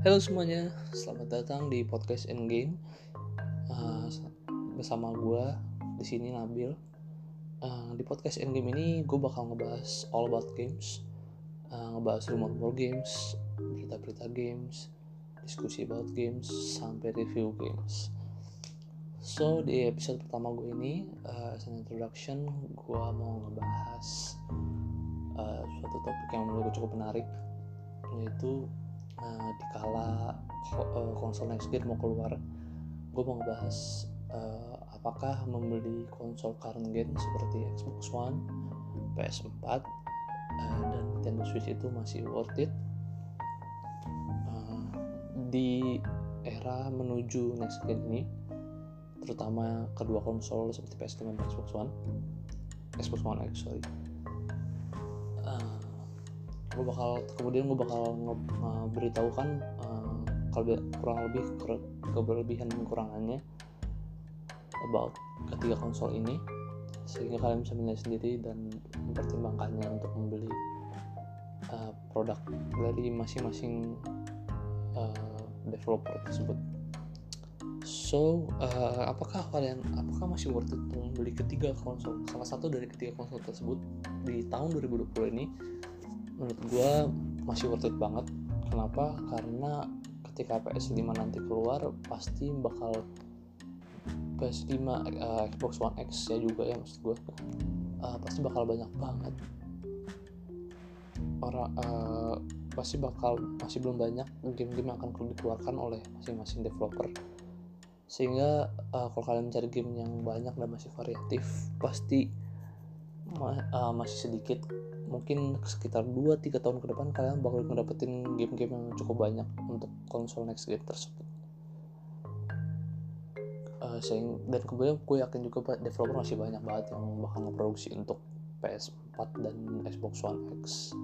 Halo semuanya, selamat datang di podcast Endgame uh, bersama gue di sini Nabil. Uh, di podcast Endgame ini gue bakal ngebahas all about games, uh, ngebahas rumor-rumor games, berita-berita games, diskusi about games, sampai review games. So di episode pertama gue ini, uh, as an introduction, gue mau ngebahas uh, suatu topik yang menurut gue cukup menarik, yaitu uh, dikala uh, konsol next gen mau keluar gue mau ngebahas uh, apakah membeli konsol current gen seperti Xbox One, PS4 uh, dan Nintendo Switch itu masih worth it? Uh, di era menuju next gen ini terutama kedua konsol seperti PS5 dan Xbox One Xbox One X sorry gue bakal kemudian gue bakal beritahukan uh, kalau kurang lebih kelebihan dan kekurangannya about ketiga konsol ini sehingga kalian bisa menilai sendiri dan mempertimbangkannya untuk membeli uh, produk dari masing-masing uh, developer tersebut. So, uh, apakah kalian apakah masih worth it untuk membeli ketiga konsol? Salah satu dari ketiga konsol tersebut di tahun 2020 ini menurut gue masih worth it banget. Kenapa? Karena ketika PS5 nanti keluar pasti bakal PS5 uh, eh, Xbox One X ya juga ya maksud gue uh, pasti bakal banyak banget. Orang uh, pasti bakal masih belum banyak game-game yang akan dikeluarkan oleh masing-masing developer. Sehingga uh, kalau kalian mencari game yang banyak dan masih variatif pasti ma uh, masih sedikit mungkin sekitar 2-3 tahun ke depan kalian bakal ngedapetin game-game yang cukup banyak untuk konsol next gen tersebut. Uh, dan kemudian gue yakin juga developer masih banyak banget yang bakal ngeproduksi untuk PS4 dan Xbox One X.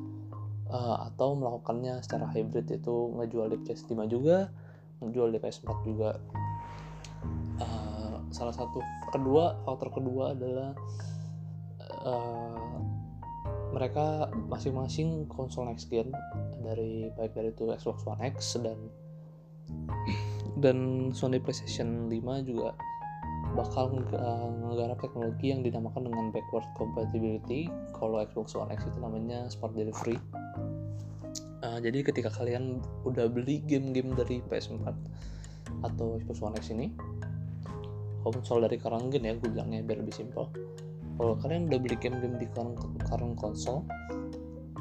Uh, atau melakukannya secara hybrid itu ngejual di PS5 juga ngejual di PS4 juga. Uh, salah satu kedua faktor kedua adalah mereka masing-masing konsol next gen dari baik dari itu Xbox One X dan dan Sony PlayStation 5 juga bakal menggarap teknologi yang dinamakan dengan backward compatibility. Kalau Xbox One X itu namanya smart delivery. Uh, jadi ketika kalian udah beli game-game dari PS4 atau Xbox One X ini konsol dari current gen ya gue bilangnya biar lebih simpel kalau kalian udah beli game-game di current console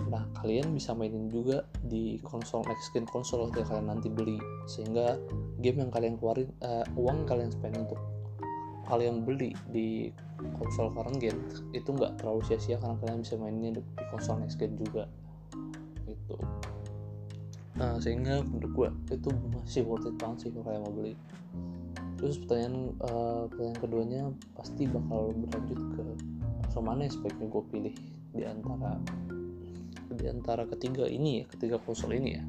nah kalian bisa mainin juga di konsol next gen konsol yang kalian nanti beli. Sehingga game yang kalian keluarin uh, uang kalian spend untuk kalian beli di konsol current gen itu nggak terlalu sia-sia karena kalian bisa mainnya di, konsol next gen juga. Itu nah sehingga menurut gue itu masih worth it banget sih kalau kalian mau beli terus pertanyaan uh, pertanyaan keduanya pasti bakal berlanjut ke konsol mana yang sebaiknya gue pilih di antara di antara ketiga ini ya ketiga konsol ini ya.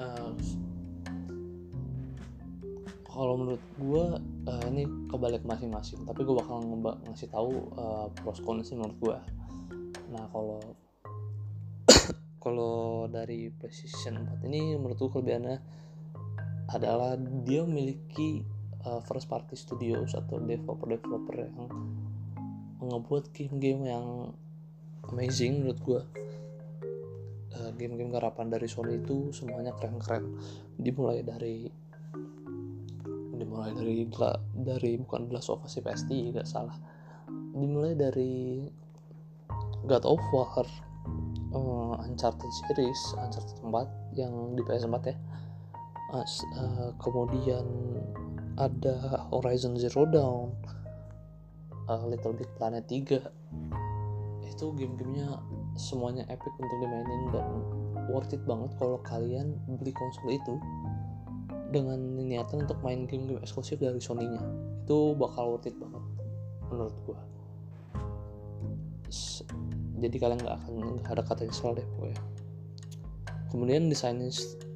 Uh, kalau menurut gue uh, ini kebalik masing-masing tapi gue bakal ngasih tahu uh, pros menurut gue nah kalau kalau dari PlayStation 4 ini menurut gue kelebihannya adalah dia memiliki uh, first party studios atau developer-developer yang ngebuat game-game yang amazing menurut gue uh, game-game garapan dari Sony itu semuanya keren-keren. Dimulai dari dimulai dari dari bukan The Last of Us pasti tidak salah. Dimulai dari God of War uh, Uncharted series Uncharted 4 yang di PS4 ya uh, kemudian ada Horizon Zero Dawn uh, Little Big Planet 3 itu game-gamenya semuanya epic untuk dimainin dan worth it banget kalau kalian beli konsol itu dengan niatan untuk main game-game eksklusif dari Sony-nya. Itu bakal worth it banget menurut gua. Jadi kalian nggak akan gak ada kata nyesel deh pokoknya kemudian desain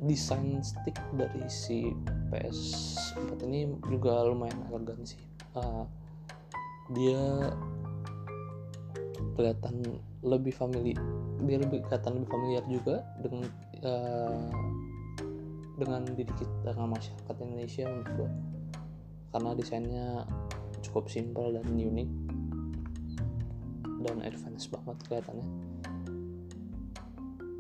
desain stick dari si PS4 ini juga lumayan elegan sih. Uh, dia kelihatan lebih familiar biar lebih kelihatan lebih familiar juga dengan uh, dengan dikit dengan masyarakat Indonesia menurut gue karena desainnya cukup simpel dan unik dan advance banget kelihatannya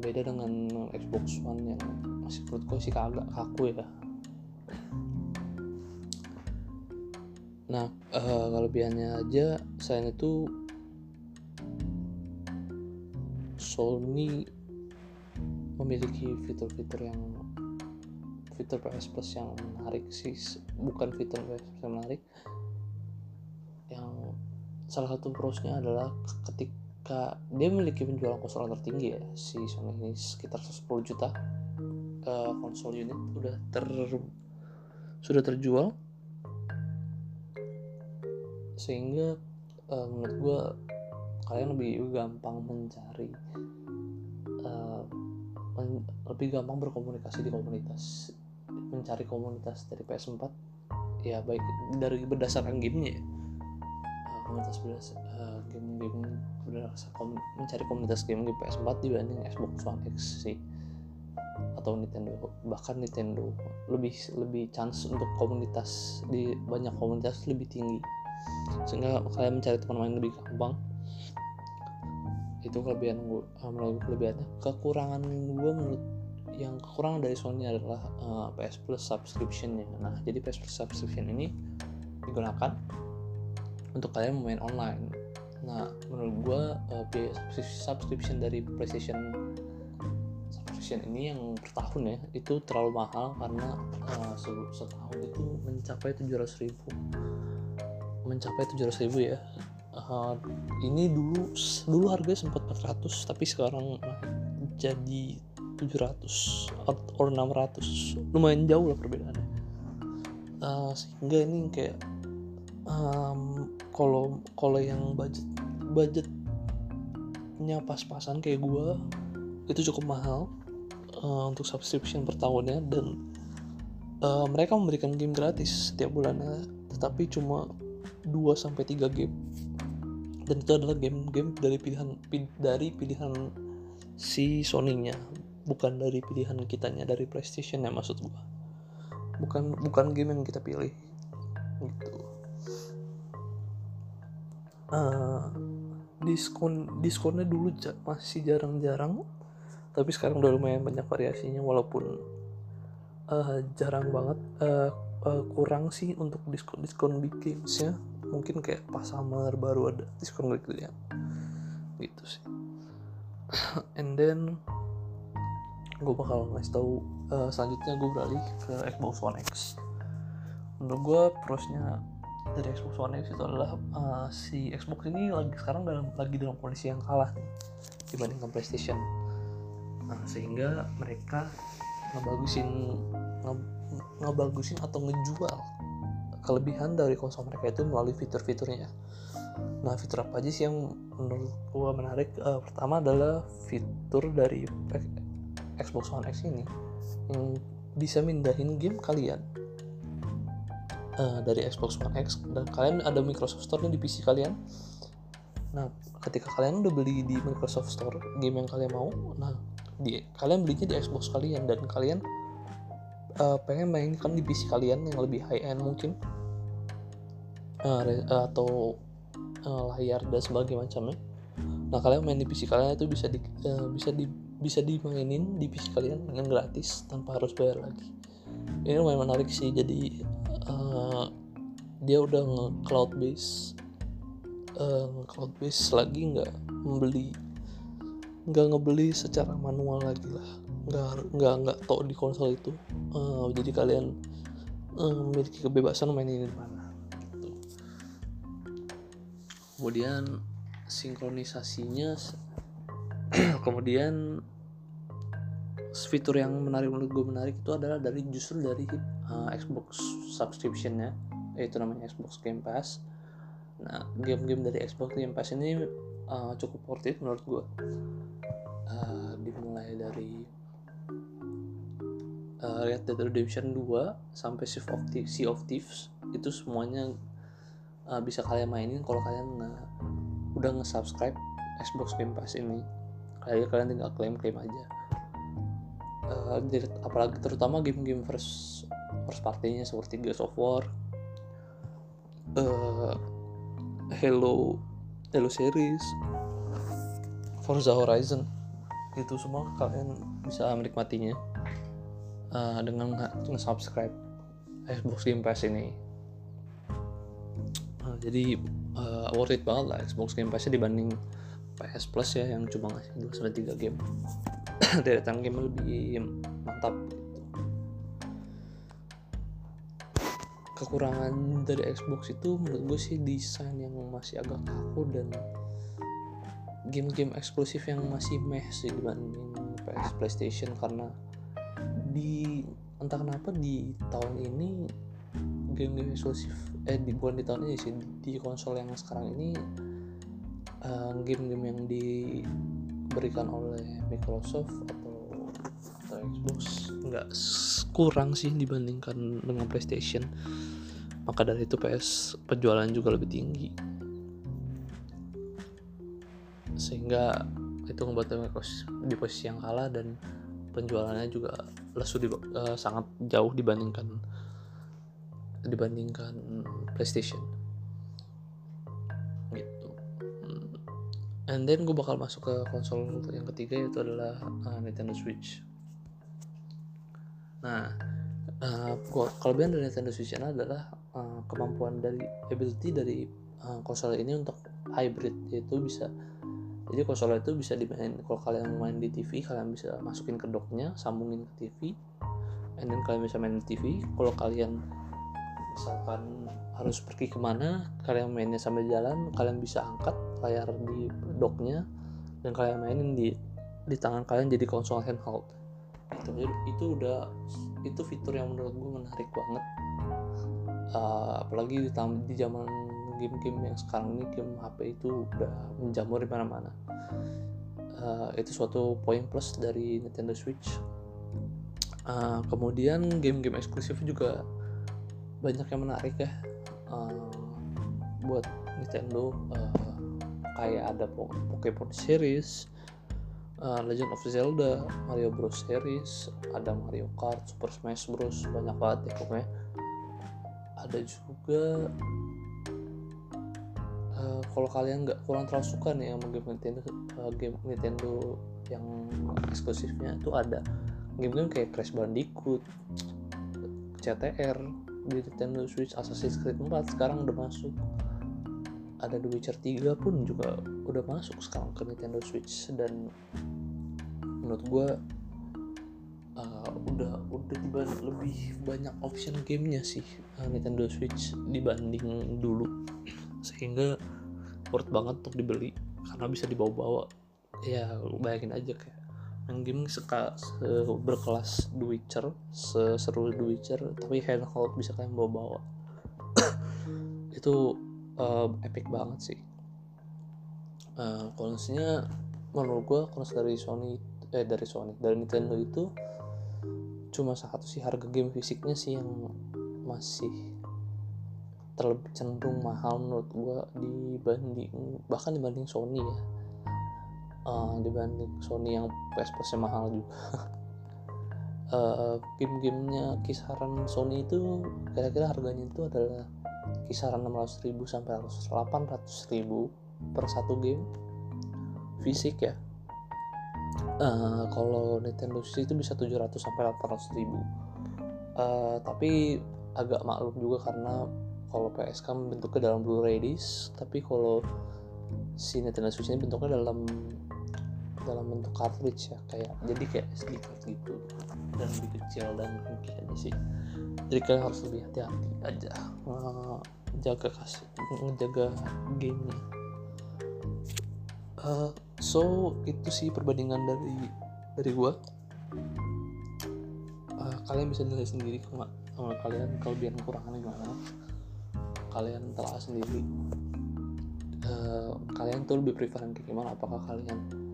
beda dengan Xbox One yang masih menurut gue sih agak kaku ya. Nah uh, kelebihannya aja selain itu Sony memiliki fitur-fitur yang fitur PS Plus yang menarik sih bukan fitur PS Plus yang menarik. Yang salah satu prosnya adalah ketika dia memiliki penjualan konsol tertinggi ya si Sony ini sekitar 10 juta uh, konsol unit udah ter sudah terjual. Sehingga uh, menurut gue kalian lebih gampang mencari uh, men lebih gampang berkomunikasi di komunitas mencari komunitas dari PS4 ya baik dari berdasarkan gamenya ya komunitas berdasar uh, game-game berdasar kom mencari komunitas game di PS4 dibanding Xbox One X sih. Atau Nintendo bahkan Nintendo. Lebih lebih chance untuk komunitas di banyak komunitas lebih tinggi. Sehingga kalian mencari teman main lebih gampang. Itu kelebihan gue menurut kelebihannya. Kekurangan gue menurut yang kekurangan dari Sony adalah uh, PS Plus subscriptionnya. Nah jadi PS Plus subscription ini digunakan untuk kalian main online. Nah menurut gue uh, subscription dari PlayStation subscription ini yang per tahun ya itu terlalu mahal karena uh, setahun itu mencapai 700 ribu. Mencapai 700 ribu ya. Uh, ini dulu dulu harganya sempat 400 tapi sekarang jadi 700 or 600 lumayan jauh lah perbedaannya. Uh, sehingga ini kayak um, kalau yang budget budgetnya pas-pasan kayak gue itu cukup mahal uh, untuk subscription per tahunnya dan uh, mereka memberikan game gratis setiap bulannya tetapi cuma 2 sampai 3 game. Dan itu adalah game-game dari pilihan dari pilihan si Sony-nya bukan dari pilihan kitanya dari PlayStation ya maksud gua. Bukan bukan game yang kita pilih gitu uh, diskon diskonnya dulu masih jarang-jarang tapi sekarang udah lumayan banyak variasinya walaupun uh, jarang banget uh, uh, kurang sih untuk diskon diskon big gamesnya. Mungkin kayak pas summer baru ada diskon gitu ya gitu sih. And then gue bakal ngasih tahu uh, selanjutnya gue beralih ke Xbox One X. Menurut gue prosnya dari Xbox One X itu adalah uh, si Xbox ini lagi sekarang dalam lagi dalam kondisi yang kalah nih dibandingkan PlayStation. Nah, sehingga mereka ngebagusin nge, ngebagusin atau ngejual kelebihan dari konsol mereka itu melalui fitur-fiturnya. Nah fitur apa aja sih yang menurut gue menarik? Uh, pertama adalah fitur dari Xbox One X ini yang bisa mindahin game kalian uh, dari Xbox One X dan kalian ada Microsoft Store di PC kalian? Nah ketika kalian udah beli di Microsoft Store game yang kalian mau nah di kalian belinya di Xbox kalian dan kalian uh, pengen mainkan di PC kalian yang lebih high end mungkin uh, atau uh, layar dan sebagainya macamnya. Nah kalian main di PC kalian itu bisa di uh, bisa di bisa dimainin di PC kalian dengan gratis tanpa harus bayar lagi. Ini lumayan menarik sih jadi uh, dia udah nge cloud base. Uh, nge cloud base lagi nggak membeli nggak ngebeli secara manual lagi lah. Nggak nggak nggak tok di konsol itu. Uh, jadi kalian uh, memiliki kebebasan mainin di mana gitu. kemudian sinkronisasinya kemudian fitur yang menarik menurut gue menarik itu adalah dari justru dari uh, Xbox subscriptionnya yaitu namanya Xbox Game Pass. Nah game-game dari Xbox Game Pass ini uh, cukup worth it menurut gue uh, dimulai dari uh, Red Dead Redemption 2 sampai Sea of Thieves, sea of Thieves itu semuanya uh, bisa kalian mainin kalau kalian nge, udah nge-subscribe Xbox Game Pass ini. Kalian tinggal klaim klaim aja uh, apalagi terutama game-game first first partinya seperti Gears of War. Uh, Halo Halo series. Forza Horizon. Itu semua kalian bisa menikmatinya uh, dengan nge-subscribe Xbox Game Pass ini. Uh, jadi uh, worth it banget lah Xbox Game Pass dibanding PS Plus ya yang cuma ngasih 2 sampai 3 game deretan game lebih mantap. Kekurangan dari Xbox itu menurut gue sih desain yang masih agak kaku dan game-game eksklusif yang masih meh sih dibanding PS PlayStation. Karena di entah kenapa di tahun ini game-game eksklusif eh di bukan di tahun ini sih di konsol yang sekarang ini uh, game-game yang diberikan oleh Microsoft atau, Xbox? Nggak kurang sih dibandingkan dengan PlayStation. Maka dari itu PS penjualan juga lebih tinggi. Sehingga itu membuat Microsoft di posisi yang kalah dan penjualannya juga lesu di, uh, sangat jauh dibandingkan dibandingkan PlayStation and then gue bakal masuk ke konsol yang ketiga yaitu adalah uh, Nintendo Switch. Nah uh, kelebihan dari Nintendo Switch ini adalah uh, kemampuan dari ability dari uh, konsol ini untuk hybrid yaitu bisa jadi konsol itu bisa dimain kalau kalian main di TV kalian bisa masukin ke docknya sambungin ke TV and then kalian bisa main di TV kalau kalian misalkan harus pergi ke mana kalian mainnya sambil jalan kalian bisa angkat layar di docknya dan kalian mainin di di tangan kalian jadi konsol handheld. Itu itu udah itu fitur yang menurut gue menarik banget. Uh, apalagi di, di zaman game-game yang sekarang ini game HP itu udah menjamur di mana-mana. Uh, itu suatu poin plus dari Nintendo Switch. Uh, kemudian game-game eksklusif juga banyak yang menarik ya uh, buat Nintendo uh, kayak ada Pokemon series uh, Legend of Zelda, Mario Bros series, ada Mario Kart, Super Smash Bros banyak banget ya pokoknya. Ada juga uh, kalau kalian nggak kurang terlalu suka nih sama game Nintendo, uh, game Nintendo yang eksklusifnya itu ada game-game kayak Crash Bandicoot, CTR di Nintendo Switch, Assassin's Creed 4 sekarang udah masuk. Ada The Witcher 3 pun juga udah masuk sekarang ke Nintendo Switch. Dan menurut gue uh, udah udah lebih banyak option gamenya sih uh, Nintendo Switch dibanding dulu. Sehingga worth banget untuk dibeli karena bisa dibawa-bawa. Ya bayangin aja kayak game seka, se berkelas The Witcher seseru The Witcher tapi handheld bisa kalian bawa-bawa. Itu uh, epic banget sih. Uh, konsnya menurut gue kons dari Sony eh dari Sony dari Nintendo itu cuma satu sih harga game fisiknya sih yang masih terlebih cenderung mahal menurut gue dibanding bahkan dibanding Sony ya uh, dibanding Sony yang PS PS mahal juga. Uh, game-gamenya kisaran Sony itu kira-kira harganya itu adalah kisaran 600.000 sampai 800.000 per satu game. Fisik ya. Uh, kalau Nintendo Switch itu bisa 700 sampai 800 ribu. Uh, tapi agak maklum juga karena kalau PS kan bentuknya dalam Blu-ray disc tapi kalau si Nintendo Switch ini bentuknya dalam dalam bentuk cartridge ya kayak jadi kayak SD card gitu dan lebih kecil dan mungkin aja sih. Jadi kalian harus lebih hati-hati aja uh, jaga kasih menjaga gamenya. Uh, so itu sih perbandingan dari dari gua. Uh, kalian bisa nilai sendiri sama, sama kalian kelebihan kekurangannya gimana. Kalian telah sendiri. Uh, kalian tuh lebih prefer yang kayak gimana? Apakah kalian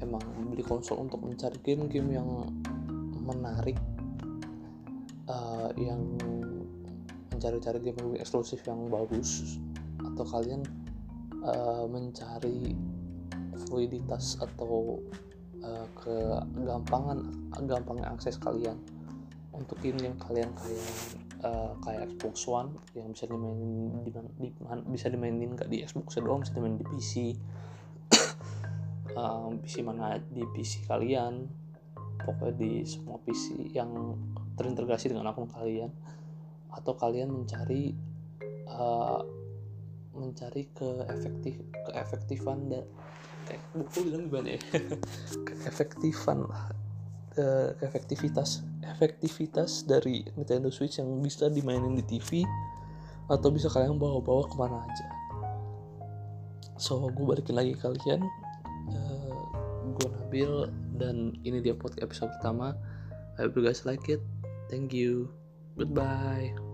emang beli konsol untuk mencari game-game yang menarik uh, yang mencari-cari game eksklusif yang bagus atau kalian uh, mencari fluiditas atau uh, kegampangan gampangnya akses kalian untuk game yang kalian kayak uh, kayak Xbox One yang bisa dimainin di, di, bisa dimainin nggak di Xbox doang bisa dimainin di PC uh, PC mana di PC kalian. Pokoknya di semua PC yang terintegrasi dengan akun kalian. Atau kalian mencari uh, mencari ke efektif keefektifan dan buku bilang gimana ya? Keefektifan lah. Efektivitas. Efektivitas dari Nintendo Switch yang bisa dimainin di TV atau bisa kalian bawa-bawa ke mana aja. So gue balikin lagi kalian Nabil dan ini dia podcast episode pertama. I hope you guys like it. Thank you. Goodbye